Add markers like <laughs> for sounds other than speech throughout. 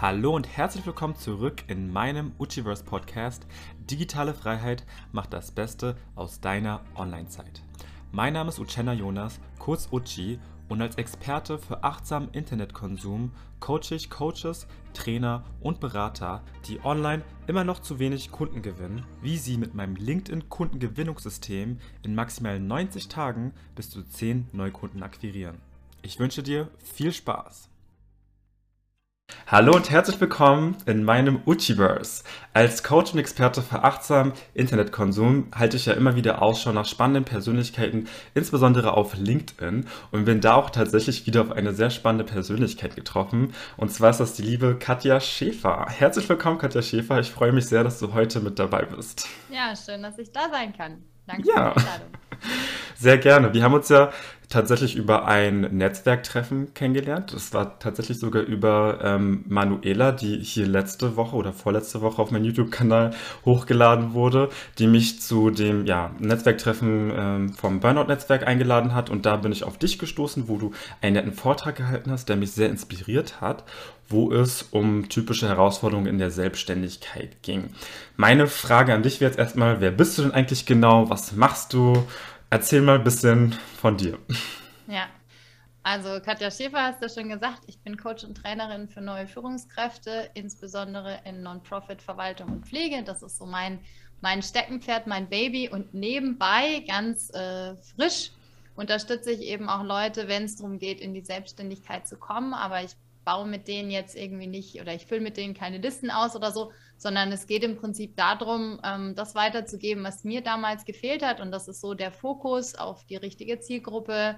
Hallo und herzlich willkommen zurück in meinem Uchiverse Podcast. Digitale Freiheit macht das Beste aus deiner Online-Zeit. Mein Name ist Uchenna Jonas, kurz Uchi, und als Experte für achtsamen Internetkonsum coache ich Coaches, Trainer und Berater, die online immer noch zu wenig Kunden gewinnen, wie sie mit meinem LinkedIn-Kundengewinnungssystem in maximal 90 Tagen bis zu 10 Neukunden akquirieren. Ich wünsche dir viel Spaß! Hallo und herzlich willkommen in meinem Uchiverse. Als Coach und Experte für achtsam Internetkonsum halte ich ja immer wieder Ausschau nach spannenden Persönlichkeiten, insbesondere auf LinkedIn und bin da auch tatsächlich wieder auf eine sehr spannende Persönlichkeit getroffen. Und zwar ist das die liebe Katja Schäfer. Herzlich willkommen, Katja Schäfer. Ich freue mich sehr, dass du heute mit dabei bist. Ja, schön, dass ich da sein kann. Danke ja. für die Einladung. Sehr gerne. Wir haben uns ja tatsächlich über ein Netzwerktreffen kennengelernt. Es war tatsächlich sogar über ähm, Manuela, die hier letzte Woche oder vorletzte Woche auf meinem YouTube-Kanal hochgeladen wurde, die mich zu dem ja, Netzwerktreffen ähm, vom Burnout-Netzwerk eingeladen hat. Und da bin ich auf dich gestoßen, wo du einen netten Vortrag gehalten hast, der mich sehr inspiriert hat, wo es um typische Herausforderungen in der Selbstständigkeit ging. Meine Frage an dich wäre jetzt erstmal, wer bist du denn eigentlich genau? Was machst du? Erzähl mal ein bisschen von dir. Ja, also Katja Schäfer hast du schon gesagt, ich bin Coach und Trainerin für neue Führungskräfte, insbesondere in Non-Profit, Verwaltung und Pflege. Das ist so mein, mein Steckenpferd, mein Baby. Und nebenbei, ganz äh, frisch, unterstütze ich eben auch Leute, wenn es darum geht, in die Selbstständigkeit zu kommen. Aber ich baue mit denen jetzt irgendwie nicht oder ich fülle mit denen keine Listen aus oder so, sondern es geht im Prinzip darum, ähm, das weiterzugeben, was mir damals gefehlt hat. Und das ist so der Fokus auf die richtige Zielgruppe.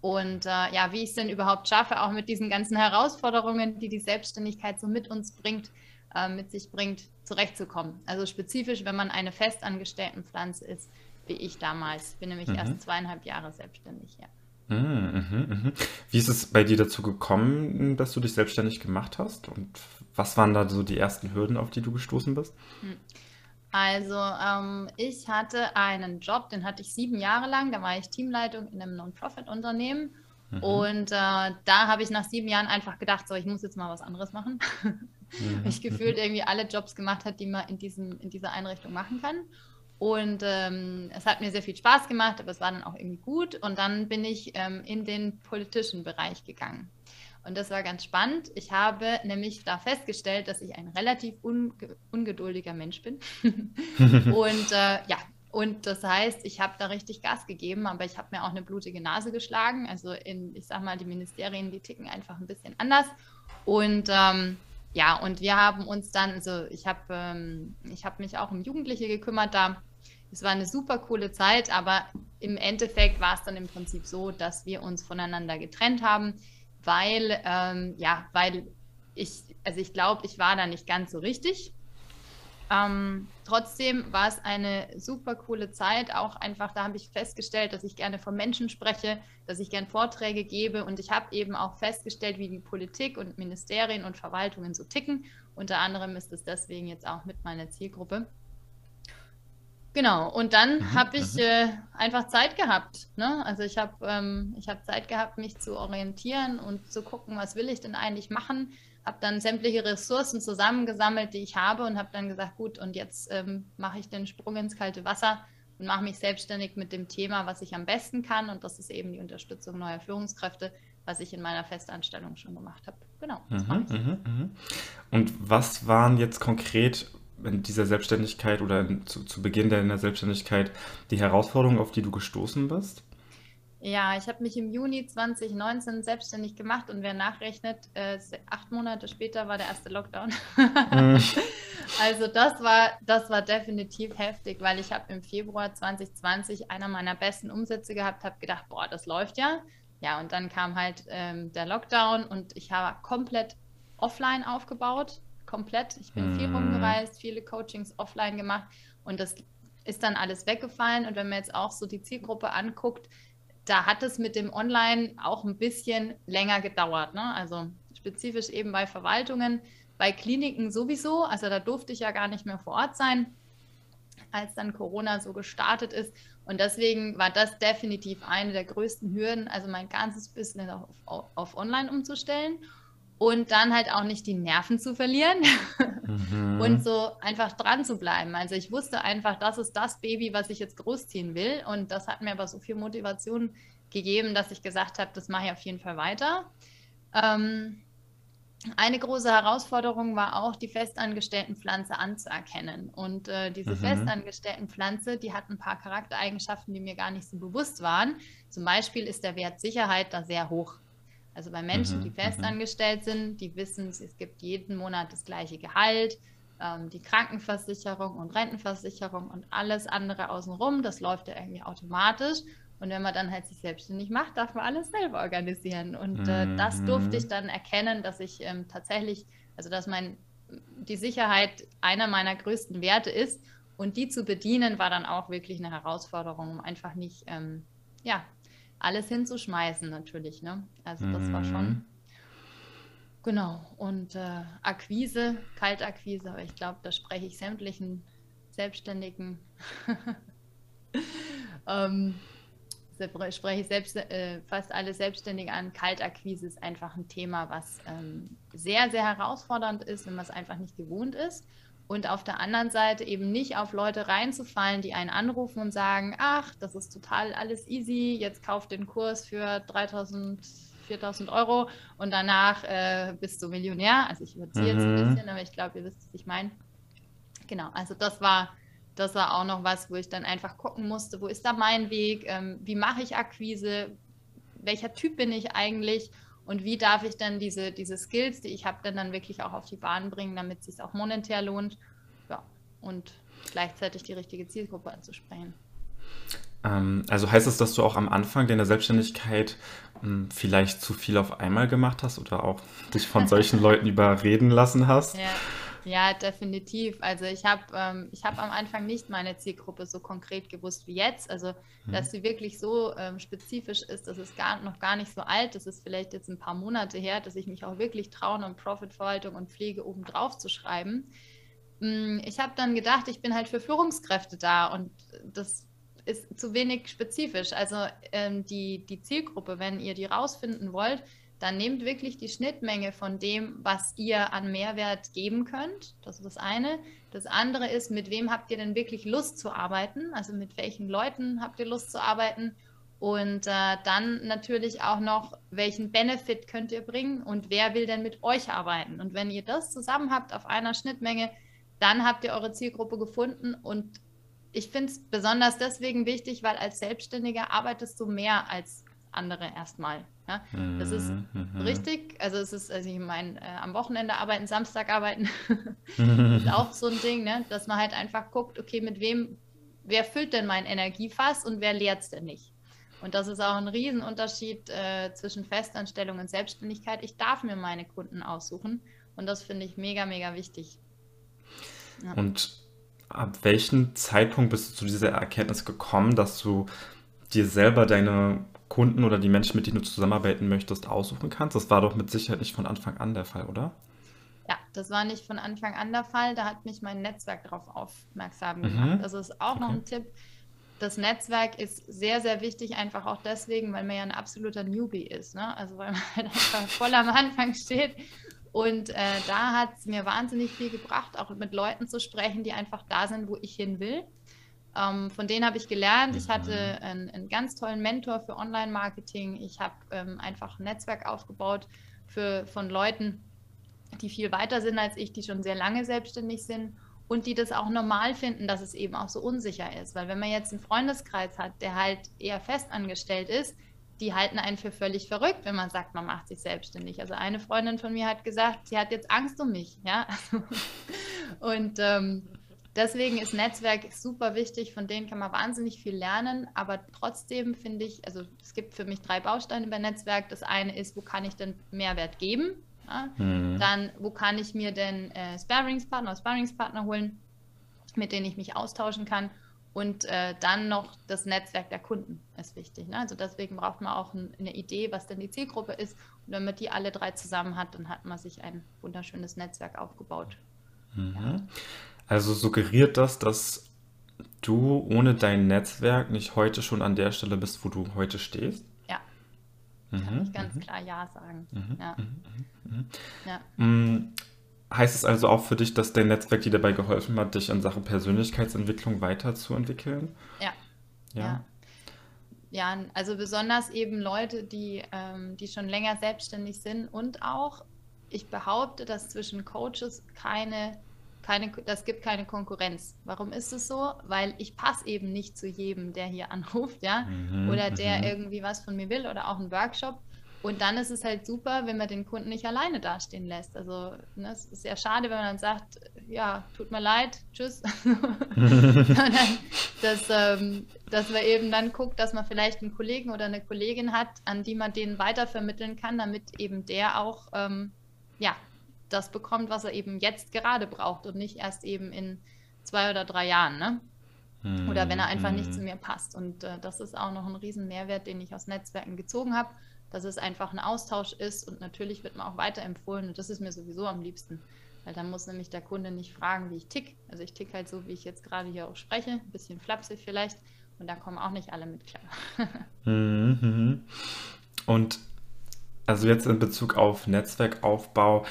Und äh, ja, wie ich es denn überhaupt schaffe, auch mit diesen ganzen Herausforderungen, die die Selbstständigkeit so mit uns bringt, äh, mit sich bringt, zurechtzukommen. Also spezifisch, wenn man eine Festangestelltenpflanze ist, wie ich damals. Bin nämlich mhm. erst zweieinhalb Jahre selbstständig, ja. Mhm, mhm, mhm. Wie ist es bei dir dazu gekommen, dass du dich selbstständig gemacht hast? Und was waren da so die ersten Hürden, auf die du gestoßen bist? Hm. Also ähm, ich hatte einen Job, den hatte ich sieben Jahre lang. Da war ich Teamleitung in einem Non-Profit-Unternehmen. Mhm. Und äh, da habe ich nach sieben Jahren einfach gedacht, so, ich muss jetzt mal was anderes machen. <laughs> Mhm. ich gefühlt irgendwie alle Jobs gemacht hat, die man in, diesem, in dieser Einrichtung machen kann. Und ähm, es hat mir sehr viel Spaß gemacht, aber es war dann auch irgendwie gut. Und dann bin ich ähm, in den politischen Bereich gegangen. Und das war ganz spannend. Ich habe nämlich da festgestellt, dass ich ein relativ unge ungeduldiger Mensch bin. <laughs> und äh, ja, und das heißt, ich habe da richtig Gas gegeben, aber ich habe mir auch eine blutige Nase geschlagen. Also in, ich sag mal, die Ministerien, die ticken einfach ein bisschen anders. Und ähm, ja, und wir haben uns dann, also ich habe ähm, hab mich auch um Jugendliche gekümmert da. Es war eine super coole Zeit, aber im Endeffekt war es dann im Prinzip so, dass wir uns voneinander getrennt haben, weil, ähm, ja, weil ich, also ich glaube, ich war da nicht ganz so richtig. Ähm, trotzdem war es eine super coole Zeit. Auch einfach, da habe ich festgestellt, dass ich gerne von Menschen spreche, dass ich gerne Vorträge gebe. Und ich habe eben auch festgestellt, wie die Politik und Ministerien und Verwaltungen so ticken. Unter anderem ist es deswegen jetzt auch mit meiner Zielgruppe. Genau, und dann mhm, habe ich mhm. äh, einfach Zeit gehabt. Ne? Also ich habe ähm, hab Zeit gehabt, mich zu orientieren und zu gucken, was will ich denn eigentlich machen habe dann sämtliche Ressourcen zusammengesammelt, die ich habe und habe dann gesagt, gut, und jetzt ähm, mache ich den Sprung ins kalte Wasser und mache mich selbstständig mit dem Thema, was ich am besten kann. Und das ist eben die Unterstützung neuer Führungskräfte, was ich in meiner Festanstellung schon gemacht habe. Genau. Das mhm, mhm, mhm. Und was waren jetzt konkret in dieser Selbstständigkeit oder in, zu, zu Beginn deiner Selbstständigkeit die Herausforderungen, auf die du gestoßen bist? Ja, ich habe mich im Juni 2019 selbstständig gemacht und wer nachrechnet, äh, acht Monate später war der erste Lockdown. Mhm. <laughs> also das war, das war definitiv heftig, weil ich habe im Februar 2020 einer meiner besten Umsätze gehabt, habe gedacht, boah, das läuft ja. Ja, und dann kam halt ähm, der Lockdown und ich habe komplett offline aufgebaut, komplett. Ich bin mhm. viel rumgereist, viele Coachings offline gemacht und das ist dann alles weggefallen. Und wenn man jetzt auch so die Zielgruppe anguckt, da hat es mit dem Online auch ein bisschen länger gedauert. Ne? Also spezifisch eben bei Verwaltungen, bei Kliniken sowieso. Also da durfte ich ja gar nicht mehr vor Ort sein, als dann Corona so gestartet ist. Und deswegen war das definitiv eine der größten Hürden, also mein ganzes Business auf, auf, auf Online umzustellen. Und dann halt auch nicht die Nerven zu verlieren mhm. <laughs> und so einfach dran zu bleiben. Also ich wusste einfach, das ist das Baby, was ich jetzt großziehen will und das hat mir aber so viel Motivation gegeben, dass ich gesagt habe, das mache ich auf jeden Fall weiter. Ähm, eine große Herausforderung war auch, die festangestellten Pflanze anzuerkennen. Und äh, diese mhm. festangestellten Pflanze, die hat ein paar Charaktereigenschaften, die mir gar nicht so bewusst waren. Zum Beispiel ist der Wert Sicherheit da sehr hoch. Also bei Menschen, mhm. die mhm. festangestellt sind, die wissen, es gibt jeden Monat das gleiche Gehalt, ähm, die Krankenversicherung und Rentenversicherung und alles andere außenrum, das läuft ja irgendwie automatisch. Und wenn man dann halt sich selbstständig macht, darf man alles selber organisieren. Und äh, mhm. das durfte ich dann erkennen, dass ich ähm, tatsächlich, also dass mein, die Sicherheit einer meiner größten Werte ist. Und die zu bedienen, war dann auch wirklich eine Herausforderung, um einfach nicht, ähm, ja, alles hinzuschmeißen natürlich. Ne? Also das mhm. war schon. Mhm. Genau. Und äh, Akquise, Kaltakquise, aber ich glaube, da spreche ich sämtlichen Selbstständigen. <laughs> ähm, spreche ich selbst, äh, fast alle Selbstständigen an. Kaltakquise ist einfach ein Thema, was ähm, sehr, sehr herausfordernd ist, wenn man es einfach nicht gewohnt ist. Und auf der anderen Seite eben nicht auf Leute reinzufallen, die einen anrufen und sagen, ach, das ist total alles easy, jetzt kauf den Kurs für 3000, 4000 Euro und danach äh, bist du Millionär. Also ich überziehe mhm. jetzt ein mhm. bisschen, aber ich glaube, ihr wisst, was ich meine. Genau, also das war das war auch noch was, wo ich dann einfach gucken musste, wo ist da mein Weg, ähm, wie mache ich Akquise, welcher Typ bin ich eigentlich und wie darf ich dann diese, diese Skills, die ich habe, dann, dann wirklich auch auf die Bahn bringen, damit es sich auch monetär lohnt ja, und gleichzeitig die richtige Zielgruppe anzusprechen. Ähm, also heißt es, dass du auch am Anfang deiner Selbstständigkeit hm, vielleicht zu viel auf einmal gemacht hast oder auch dich von solchen <laughs> Leuten überreden lassen hast? Ja. Ja, definitiv. Also ich habe ähm, hab am Anfang nicht meine Zielgruppe so konkret gewusst wie jetzt. Also mhm. dass sie wirklich so ähm, spezifisch ist, dass es gar, noch gar nicht so alt. Das ist vielleicht jetzt ein paar Monate her, dass ich mich auch wirklich traue, um Profitverwaltung und Pflege obendrauf zu schreiben. Mm, ich habe dann gedacht, ich bin halt für Führungskräfte da und das ist zu wenig spezifisch. Also ähm, die, die Zielgruppe, wenn ihr die rausfinden wollt, dann nehmt wirklich die Schnittmenge von dem, was ihr an Mehrwert geben könnt. Das ist das eine. Das andere ist, mit wem habt ihr denn wirklich Lust zu arbeiten? Also mit welchen Leuten habt ihr Lust zu arbeiten? Und äh, dann natürlich auch noch, welchen Benefit könnt ihr bringen und wer will denn mit euch arbeiten? Und wenn ihr das zusammen habt auf einer Schnittmenge, dann habt ihr eure Zielgruppe gefunden. Und ich finde es besonders deswegen wichtig, weil als Selbstständiger arbeitest du mehr als andere erstmal. Ja, das ist mhm, mhm. richtig. Also es ist, also ich meine, äh, am Wochenende arbeiten, Samstag arbeiten, <laughs> ist auch so ein Ding, ne? dass man halt einfach guckt, okay, mit wem, wer füllt denn mein Energiefass und wer leert es denn nicht? Und das ist auch ein Riesenunterschied äh, zwischen Festanstellung und Selbstständigkeit. Ich darf mir meine Kunden aussuchen und das finde ich mega, mega wichtig. Ja. Und ab welchem Zeitpunkt bist du zu dieser Erkenntnis gekommen, dass du dir selber deine Kunden oder die Menschen, mit denen du zusammenarbeiten möchtest, aussuchen kannst. Das war doch mit Sicherheit nicht von Anfang an der Fall, oder? Ja, das war nicht von Anfang an der Fall. Da hat mich mein Netzwerk darauf aufmerksam mhm. gemacht. Mhm. Das ist auch okay. noch ein Tipp. Das Netzwerk ist sehr, sehr wichtig, einfach auch deswegen, weil man ja ein absoluter Newbie ist. Ne? Also weil man <laughs> halt einfach voll am Anfang steht. Und äh, da hat es mir wahnsinnig viel gebracht, auch mit Leuten zu sprechen, die einfach da sind, wo ich hin will. Ähm, von denen habe ich gelernt. Ich hatte mhm. einen, einen, ganz tollen Mentor für Online-Marketing. Ich habe ähm, einfach ein Netzwerk aufgebaut für, von Leuten, die viel weiter sind als ich, die schon sehr lange selbstständig sind und die das auch normal finden, dass es eben auch so unsicher ist. Weil wenn man jetzt einen Freundeskreis hat, der halt eher festangestellt ist, die halten einen für völlig verrückt, wenn man sagt, man macht sich selbstständig. Also eine Freundin von mir hat gesagt, sie hat jetzt Angst um mich. Ja? <laughs> und ähm, Deswegen ist Netzwerk super wichtig, von denen kann man wahnsinnig viel lernen, aber trotzdem finde ich, also es gibt für mich drei Bausteine bei Netzwerk. Das eine ist, wo kann ich denn Mehrwert geben? Ja? Mhm. Dann, wo kann ich mir denn äh, Sparringspartner oder Sparringspartner holen, mit denen ich mich austauschen kann? Und äh, dann noch das Netzwerk der Kunden ist wichtig. Ne? Also deswegen braucht man auch ein, eine Idee, was denn die Zielgruppe ist. Und wenn man die alle drei zusammen hat, dann hat man sich ein wunderschönes Netzwerk aufgebaut. Mhm. Ja. Also suggeriert das, dass du ohne dein Netzwerk nicht heute schon an der Stelle bist, wo du heute stehst? Ja. kann ich ganz klar Ja sagen. Ja. Ja. Mm, heißt es also auch für dich, dass dein Netzwerk dir dabei geholfen hat, dich in Sachen Persönlichkeitsentwicklung weiterzuentwickeln? Ja. Ja. Ja. Ja, also besonders eben Leute, die, ähm, die schon länger selbstständig sind und auch, ich behaupte, dass zwischen Coaches keine, keine, das gibt keine Konkurrenz. Warum ist es so? Weil ich passe eben nicht zu jedem, der hier <laughs> anruft, ja, Mhm, oder der mhm. irgendwie was von mir will oder auch einen Workshop. Und dann ist es halt super, wenn man den Kunden nicht alleine dastehen lässt. Also ne, es ist ja schade, wenn man dann sagt, ja, tut mir leid, tschüss. <laughs> Sondern dass, ähm, dass man eben dann guckt, dass man vielleicht einen Kollegen oder eine Kollegin hat, an die man den weitervermitteln kann, damit eben der auch ähm, ja, das bekommt, was er eben jetzt gerade braucht und nicht erst eben in zwei oder drei Jahren. Ne? Oder wenn er einfach nicht zu Mhm. mir passt. Und äh, das ist auch noch ein riesen Mehrwert, den ich aus Netzwerken gezogen habe, dass es einfach ein Austausch ist und natürlich wird man auch weiterempfohlen und das ist mir sowieso am liebsten. Weil dann muss nämlich der Kunde nicht fragen, wie ich tick. Also ich tick halt so, wie ich jetzt gerade hier auch spreche, ein bisschen flapsig vielleicht und da kommen auch nicht alle mit klar. <laughs> Mhm, mhm. Und also jetzt in Bezug auf Netzwerkaufbau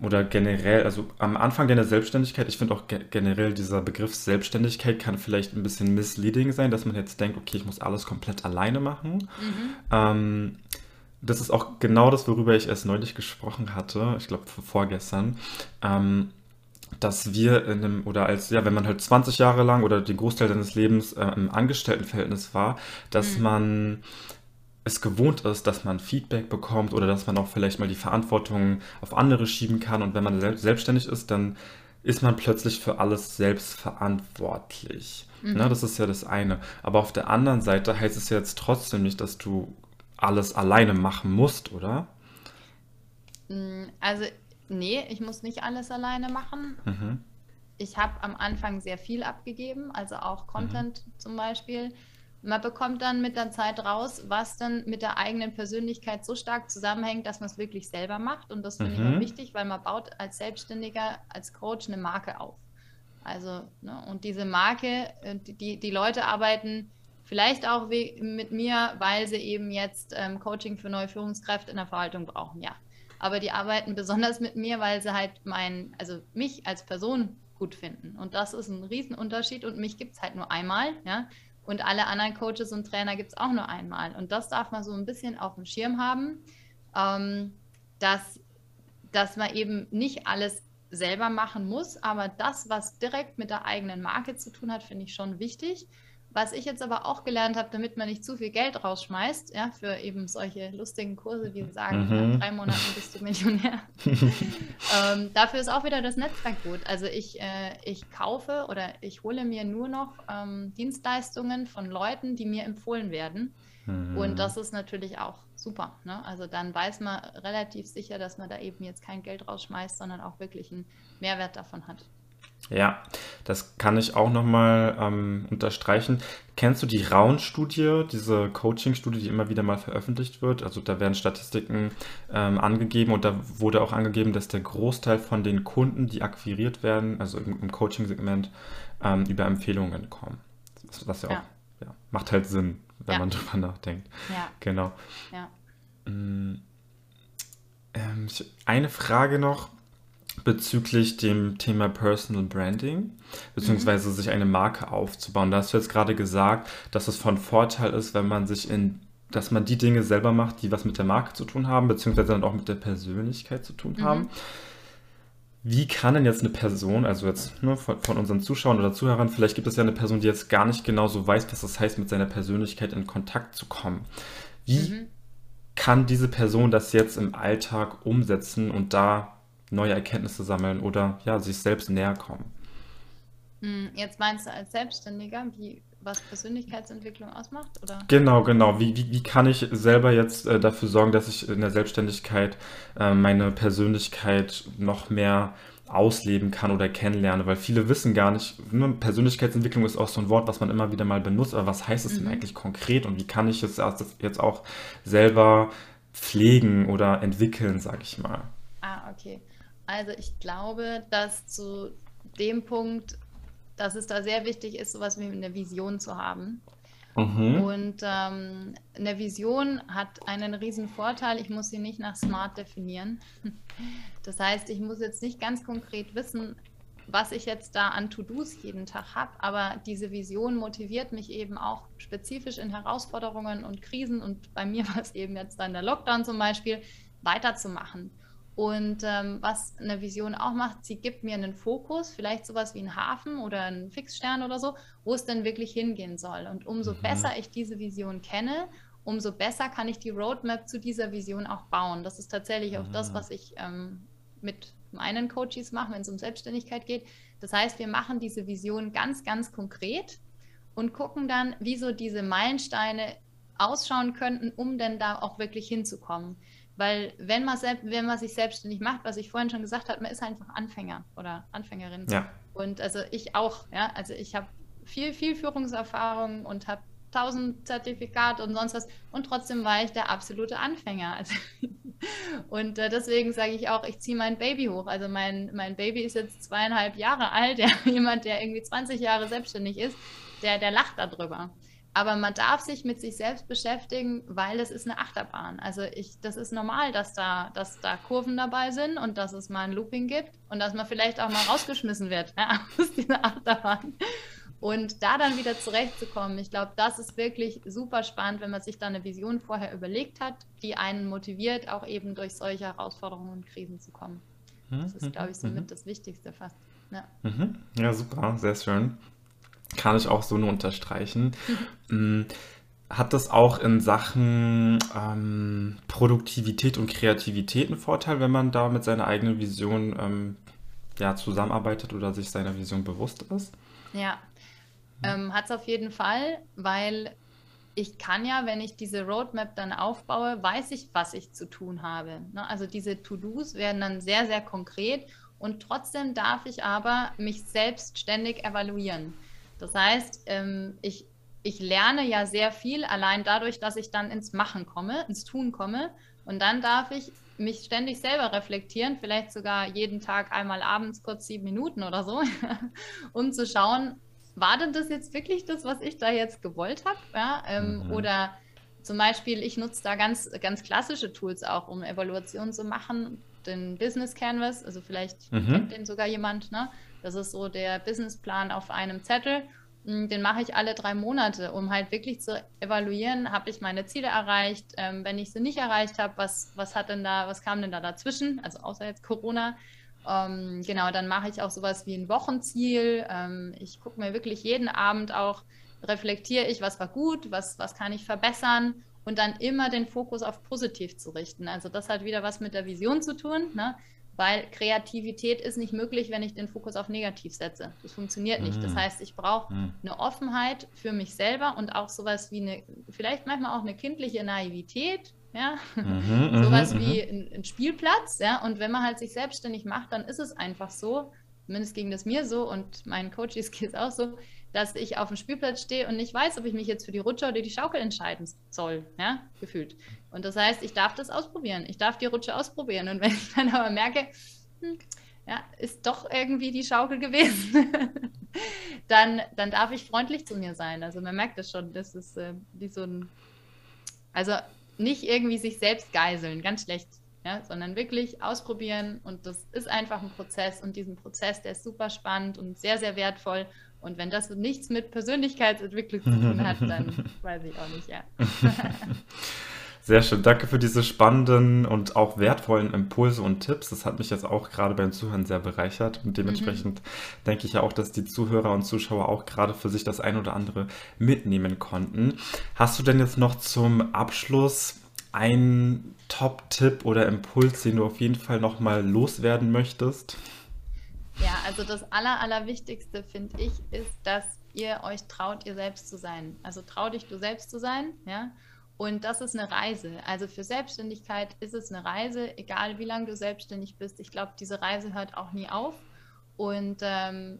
oder generell, also am Anfang deiner Selbstständigkeit, ich finde auch ge generell dieser Begriff Selbstständigkeit kann vielleicht ein bisschen misleading sein, dass man jetzt denkt, okay, ich muss alles komplett alleine machen. Mhm. Ähm, das ist auch genau das, worüber ich erst neulich gesprochen hatte, ich glaube vorgestern, ähm, dass wir in einem, oder als, ja, wenn man halt 20 Jahre lang oder den Großteil seines Lebens äh, im Angestelltenverhältnis war, dass Mhm. man es gewohnt ist, dass man Feedback bekommt oder dass man auch vielleicht mal die Verantwortung auf andere schieben kann. Und wenn man selbst selbstständig ist, dann ist man plötzlich für alles selbst verantwortlich. Ne, Mhm. das ist ja das eine. Aber auf der anderen Seite heißt es ja jetzt trotzdem nicht, dass du alles alleine machen musst, oder? Mm, Also, nee, ich muss nicht alles alleine machen. Mhm. Ich habe am Anfang sehr viel abgegeben, also auch Mhm. Content zum Beispiel. Man bekommt dann mit der Zeit raus, was dann mit der eigenen Persönlichkeit so stark zusammenhängt, dass man es wirklich selber macht. Und das finde ich auch Mhm. wichtig, weil man baut als Selbstständiger, als Coach eine Marke auf. Also, ne, und diese Marke, äh, die, die Leute arbeiten vielleicht auch mit mir, weil sie eben jetzt ähm, Coaching für neue Führungskräfte in der Verwaltung brauchen, ja. Aber die arbeiten besonders mit mir, weil sie halt mein, also mich als Person gut finden. Und das ist ein Riesenunterschied und mich gibt es halt nur einmal, ja. Und alle anderen Coaches und Trainer gibt es auch nur einmal. Und das darf man so ein bisschen auf dem Schirm haben, ähm, dass, dass man eben nicht alles selber machen muss, aber das, was direkt mit der eigenen Marke zu tun hat, finde ich schon wichtig. Was ich jetzt aber auch gelernt habe, damit man nicht zu viel Geld rausschmeißt, ja, für eben solche lustigen Kurse, die sagen, Mhm. nach drei Monaten bist du Millionär. <laughs> ähm, dafür ist auch wieder das Netzwerk gut. Also ich, äh, ich kaufe oder ich hole mir nur noch ähm, Dienstleistungen von Leuten, die mir empfohlen werden. Und Mhm. das ist natürlich auch super. Ne? Also dann weiß man relativ sicher, dass man da eben jetzt kein Geld rausschmeißt, sondern auch wirklich einen Mehrwert davon hat. Ja, das kann ich auch nochmal ähm, unterstreichen. Kennst du die Raun-Studie, diese Coaching-Studie, die immer wieder mal veröffentlicht wird? Also da werden Statistiken ähm, angegeben und da wurde auch angegeben, dass der Großteil von den Kunden, die akquiriert werden, also im, im Coaching-Segment, ähm, über Empfehlungen kommen. Was, was ja auch Ja, macht halt Sinn, wenn ja, man <laughs> drüber nachdenkt. ja, Genau. ja. Mm, Ähm, eine Frage noch bezüglich dem Thema Personal Branding, Mhm. beziehungsweise sich eine Marke aufzubauen. Da hast du jetzt gerade gesagt, dass es von Vorteil ist, wenn man sich in, dass man die Dinge selber macht, die was mit der Marke zu tun haben, beziehungsweise dann auch mit der Persönlichkeit zu tun haben. Mhm. Wie kann denn jetzt eine Person, also jetzt ne, von, von unseren Zuschauern oder Zuhörern, vielleicht gibt es ja eine Person, die jetzt gar nicht genau so weiß, was das heißt, mit seiner Persönlichkeit in Kontakt zu kommen. Wie Mhm. kann diese Person das jetzt im Alltag umsetzen und da neue Erkenntnisse sammeln oder ja, sich selbst näher kommen? Mm, Jetzt meinst du als Selbstständiger, wie, was Persönlichkeitsentwicklung ausmacht, oder? Genau, genau. Wie, wie, wie kann ich selber jetzt äh, dafür sorgen, dass ich in der Selbstständigkeit äh, meine Persönlichkeit noch mehr ausleben kann oder kennenlerne? Weil viele wissen gar nicht, ne, Persönlichkeitsentwicklung ist auch so ein Wort, was man immer wieder mal benutzt, aber was heißt es denn Mhm. eigentlich konkret und wie kann ich es jetzt auch selber pflegen oder entwickeln, sag ich mal? Ah, okay. Also ich glaube, dass zu dem Punkt, dass es da sehr wichtig ist, sowas wie eine Vision zu haben. Mhm. Und ähm, eine Vision hat einen riesen Vorteil. Ich muss sie nicht nach Smart definieren. <laughs> Das heißt, ich muss jetzt nicht ganz konkret wissen, was ich jetzt da an To-Dos jeden Tag habe, aber diese Vision motiviert mich eben auch spezifisch in Herausforderungen und Krisen und bei mir <laughs> war es eben jetzt dann der Lockdown zum Beispiel, weiterzumachen. Und ähm, was eine Vision auch macht, sie gibt mir einen Fokus, vielleicht sowas wie einen Hafen oder einen Fixstern oder so, wo es denn wirklich hingehen soll. Und umso mhm. besser ich diese Vision kenne, umso besser kann ich die Roadmap zu dieser Vision auch bauen. Das ist tatsächlich mhm. auch das, mhm. was ich ähm, mit meinen Coaches mache, wenn es um Selbstständigkeit geht. Das heißt, wir machen diese Vision ganz, ganz konkret und gucken dann, wie so diese Meilensteine ausschauen könnten, um denn da auch wirklich hinzukommen. Weil wenn man, wenn man sich selbstständig macht, was ich vorhin schon gesagt habe, man ist einfach Anfänger oder Anfängerin. Ja. Und also ich auch, ja. Also ich habe viel, viel Führungserfahrung und habe tausend Zertifikate und sonst was. Und trotzdem war ich der absolute Anfänger. Also <laughs> und äh, deswegen sage ich auch, ich ziehe mein Baby hoch. Also mein, mein Baby ist jetzt zweieinhalb Jahre alt. <laughs> Ja, jemand, der irgendwie 20 Jahre selbstständig ist, der, der lacht darüber. Aber man darf sich mit sich selbst beschäftigen, weil es ist eine Achterbahn. Also ich, das ist normal, dass da, dass da Kurven dabei sind und dass es mal ein Looping gibt und dass man vielleicht auch mal rausgeschmissen wird ja, <laughs> aus dieser Achterbahn. Und da dann wieder zurechtzukommen, ich glaube, das ist wirklich super spannend, wenn man sich da eine Vision vorher überlegt hat, die einen motiviert, auch eben durch solche Herausforderungen und Krisen zu kommen. Das ist, glaube ich, somit mhm. das Wichtigste fast. Ja. Mhm. ja, super, sehr schön. Kann ich auch so nur unterstreichen. Mm, hat das auch in Sachen ähm, Produktivität und Kreativität einen Vorteil, wenn man da mit seiner eigenen Vision ähm, ja, zusammenarbeitet oder sich seiner Vision bewusst ist? Ja, ähm, hat es auf jeden Fall, weil ich kann ja, wenn ich diese Roadmap dann aufbaue, weiß ich, was ich zu tun habe. Ne? Also diese To-Dos werden dann sehr, sehr konkret und trotzdem darf ich aber mich selbst ständig evaluieren. Das heißt, ähm, ich, ich lerne ja sehr viel allein dadurch, dass ich dann ins Machen komme, ins Tun komme. Und dann darf ich mich ständig selber reflektieren, vielleicht sogar jeden Tag einmal abends kurz sieben Minuten oder so, <laughs> um zu schauen, war denn das jetzt wirklich das, was ich da jetzt gewollt habe? Ja, ähm, mhm. Oder zum Beispiel, ich nutze da ganz, ganz klassische Tools auch, um Evaluationen zu machen. Den Business Canvas, also vielleicht mhm. kennt den sogar jemand, ne? Das ist so der Businessplan auf einem Zettel. Hm, den mache ich alle drei Monate, um halt wirklich zu evaluieren, habe ich meine Ziele erreicht? Ähm, wenn ich sie nicht erreicht habe, was, was hat denn da, was kam denn da dazwischen? Also außer jetzt Corona. Ähm, genau, dann mache ich auch sowas wie ein Wochenziel. Ähm, ich gucke mir wirklich jeden Abend auch, reflektiere ich, was war gut, was, was kann ich verbessern und dann immer den Fokus auf positiv zu richten. Also das hat wieder was mit der Vision zu tun, ne? weil Kreativität ist nicht möglich, wenn ich den Fokus auf negativ setze. Das funktioniert nicht. Das mhm. heißt, ich brauche mhm. eine Offenheit für mich selber und auch sowas wie eine, vielleicht manchmal auch eine kindliche Naivität, ja, mhm, <laughs> sowas mhm. wie ein, ein, Spielplatz, ja, und wenn man halt sich selbstständig macht, dann ist es einfach so, zumindest ging das mir so und meinen Coaches <laughs> geht es auch so, dass ich auf dem Spielplatz stehe und nicht weiß, ob ich mich jetzt für die Rutsche oder die Schaukel entscheiden soll, ja, gefühlt. Und das heißt, ich darf das ausprobieren, ich darf die Rutsche ausprobieren. Und wenn ich dann aber merke, hm, ja, ist doch irgendwie die Schaukel gewesen, <laughs> dann, dann darf ich freundlich zu mir sein. Also man merkt das schon, das ist äh, wie so ein, also nicht irgendwie sich selbst geiseln, ganz schlecht, ja, sondern wirklich ausprobieren. Und das ist einfach ein Prozess. Und diesen Prozess, der ist super spannend und sehr, sehr wertvoll und wenn das nichts mit Persönlichkeitsentwicklung zu tun hat, dann <laughs> weiß ich auch nicht, ja. <laughs> Sehr schön. Danke für diese spannenden und auch wertvollen Impulse und Tipps. Das hat mich jetzt auch gerade beim Zuhören sehr bereichert. Und dementsprechend mhm. denke ich ja auch, dass die Zuhörer und Zuschauer auch gerade für sich das ein oder andere mitnehmen konnten. Hast du denn jetzt noch zum Abschluss einen Top-Tipp oder Impuls, den du auf jeden Fall nochmal loswerden möchtest? Ja, also das Aller, Allerwichtigste finde ich, ist, dass ihr euch traut, ihr selbst zu sein. Also trau dich, du selbst zu sein, ja. Und das ist eine Reise. Also für Selbstständigkeit ist es eine Reise, egal wie lange du selbstständig bist. Ich glaube, diese Reise hört auch nie auf. Und ähm,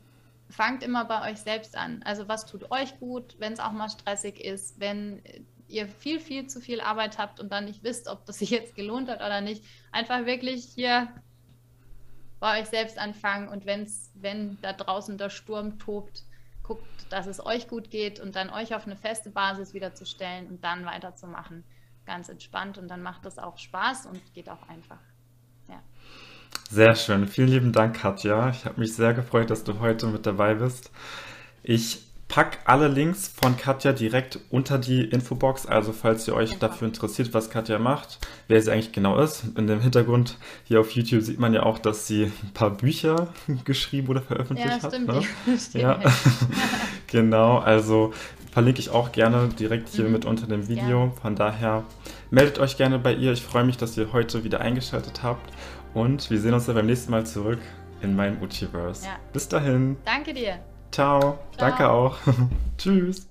fangt immer bei euch selbst an. Also was tut euch gut, wenn es auch mal stressig ist, wenn ihr viel, viel zu viel Arbeit habt und dann nicht wisst, ob das sich jetzt gelohnt hat oder nicht. Einfach wirklich hier bei euch selbst anfangen und wenn's, wenn da draußen der Sturm tobt, guckt, dass es euch gut geht und dann euch auf eine feste Basis wiederzustellen und dann weiterzumachen. Ganz entspannt und dann macht das auch Spaß und geht auch einfach. Ja. Sehr schön. Vielen lieben Dank, Katja. Ich habe mich sehr gefreut, dass du heute mit dabei bist. Ich pack alle Links von Katja direkt unter die Infobox. Also falls ihr euch ja. dafür interessiert, was Katja macht, wer sie eigentlich genau ist. In dem Hintergrund hier auf YouTube sieht man ja auch, dass sie ein paar Bücher <laughs> geschrieben oder veröffentlicht ja, stimmt, hat. Ne? <laughs> Stimmt. Ja, <laughs> genau. Also verlinke ich auch gerne direkt hier mhm. mit unter dem Video. Ja. Von daher meldet euch gerne bei ihr. Ich freue mich, dass ihr heute wieder eingeschaltet habt. Und wir sehen uns dann beim nächsten Mal zurück in meinem Uchiverse. Bis dahin. Danke dir. Ciao. Ciao. Danke auch. <laughs> Tschüss.